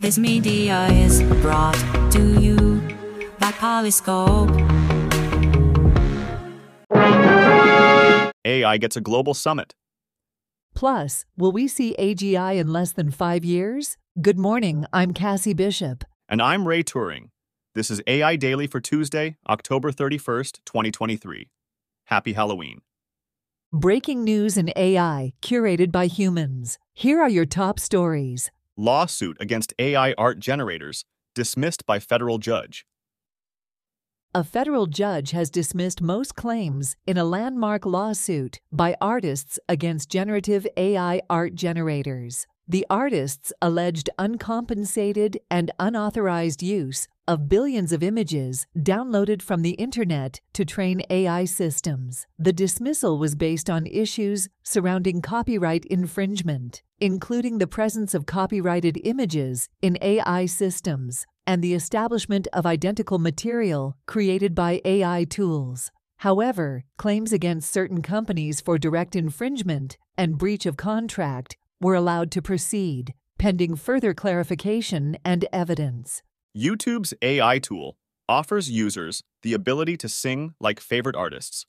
This media is brought to you by Polyscope. AI gets a global summit. Plus, will we see AGI in less than five years? Good morning, I'm Cassie Bishop. And I'm Ray Turing. This is AI Daily for Tuesday, October 31st, 2023. Happy Halloween. Breaking news in AI, curated by humans. Here are your top stories. Lawsuit against AI art generators dismissed by federal judge. A federal judge has dismissed most claims in a landmark lawsuit by artists against generative AI art generators. The artists alleged uncompensated and unauthorized use of billions of images downloaded from the internet to train AI systems. The dismissal was based on issues surrounding copyright infringement, including the presence of copyrighted images in AI systems and the establishment of identical material created by AI tools. However, claims against certain companies for direct infringement and breach of contract were allowed to proceed, pending further clarification and evidence. YouTube's AI tool offers users the ability to sing like favorite artists.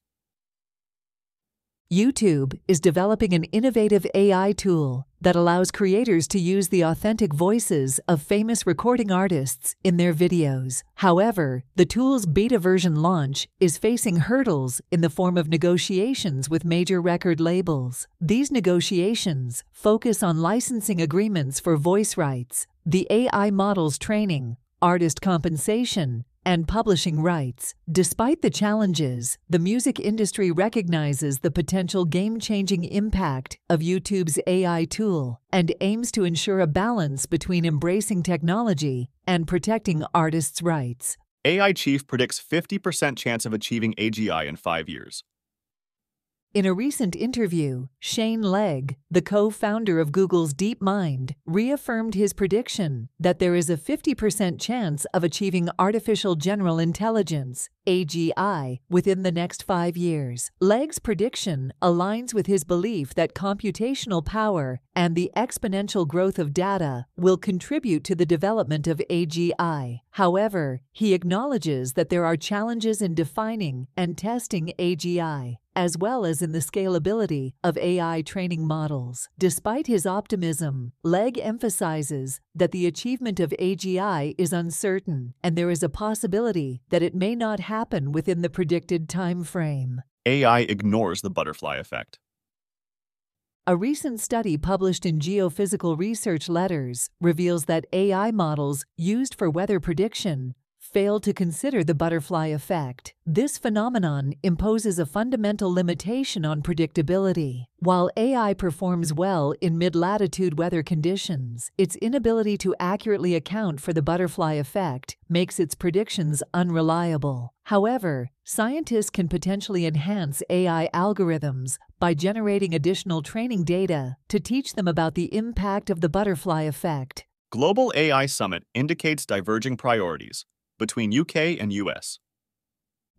YouTube is developing an innovative AI tool that allows creators to use the authentic voices of famous recording artists in their videos. However, the tool's beta version launch is facing hurdles in the form of negotiations with major record labels. These negotiations focus on licensing agreements for voice rights, the AI model's training, artist compensation, and publishing rights. Despite the challenges, the music industry recognizes the potential game changing impact of YouTube's AI tool and aims to ensure a balance between embracing technology and protecting artists' rights. AI chief predicts 50% chance of achieving AGI in five years. In a recent interview, Shane Legg, the co founder of Google's DeepMind, reaffirmed his prediction that there is a 50% chance of achieving artificial general intelligence, AGI, within the next five years. Legg's prediction aligns with his belief that computational power and the exponential growth of data will contribute to the development of AGI. However, he acknowledges that there are challenges in defining and testing AGI as well as in the scalability of AI training models. Despite his optimism, Legg emphasizes that the achievement of AGI is uncertain and there is a possibility that it may not happen within the predicted time frame. AI ignores the butterfly effect. A recent study published in Geophysical Research Letters reveals that AI models used for weather prediction fail to consider the butterfly effect. This phenomenon imposes a fundamental limitation on predictability. While AI performs well in mid latitude weather conditions, its inability to accurately account for the butterfly effect makes its predictions unreliable. However, scientists can potentially enhance AI algorithms by generating additional training data to teach them about the impact of the butterfly effect. Global AI Summit indicates diverging priorities between UK and US.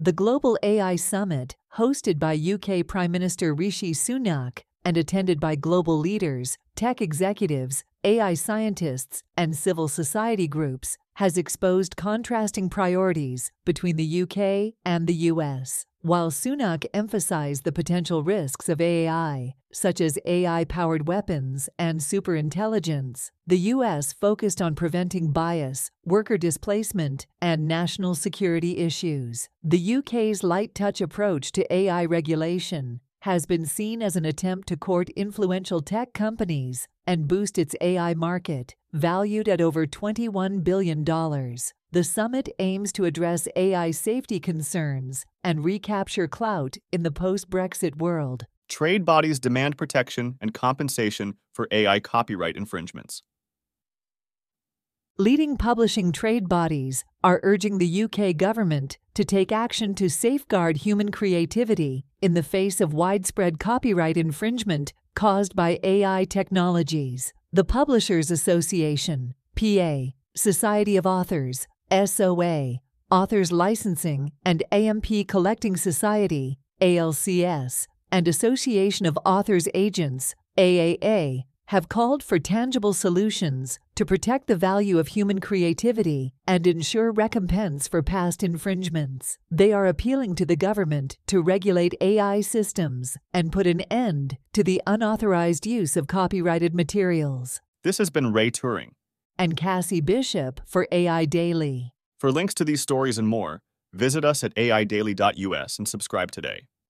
The Global AI Summit, hosted by UK Prime Minister Rishi Sunak and attended by global leaders, tech executives, AI scientists, and civil society groups, has exposed contrasting priorities between the UK and the US. While Sunak emphasized the potential risks of AI, such as AI powered weapons and superintelligence, the U.S. focused on preventing bias, worker displacement, and national security issues. The UK's light touch approach to AI regulation has been seen as an attempt to court influential tech companies and boost its AI market, valued at over $21 billion. The summit aims to address AI safety concerns and recapture clout in the post Brexit world. Trade bodies demand protection and compensation for AI copyright infringements. Leading publishing trade bodies are urging the UK government to take action to safeguard human creativity in the face of widespread copyright infringement caused by AI technologies. The Publishers Association, PA, Society of Authors, SOA, Authors Licensing and AMP Collecting Society, ALCS, and Association of Authors Agents, AAA, have called for tangible solutions to protect the value of human creativity and ensure recompense for past infringements. They are appealing to the government to regulate AI systems and put an end to the unauthorized use of copyrighted materials. This has been Ray Turing. And Cassie Bishop for AI Daily. For links to these stories and more, visit us at aidaily.us and subscribe today.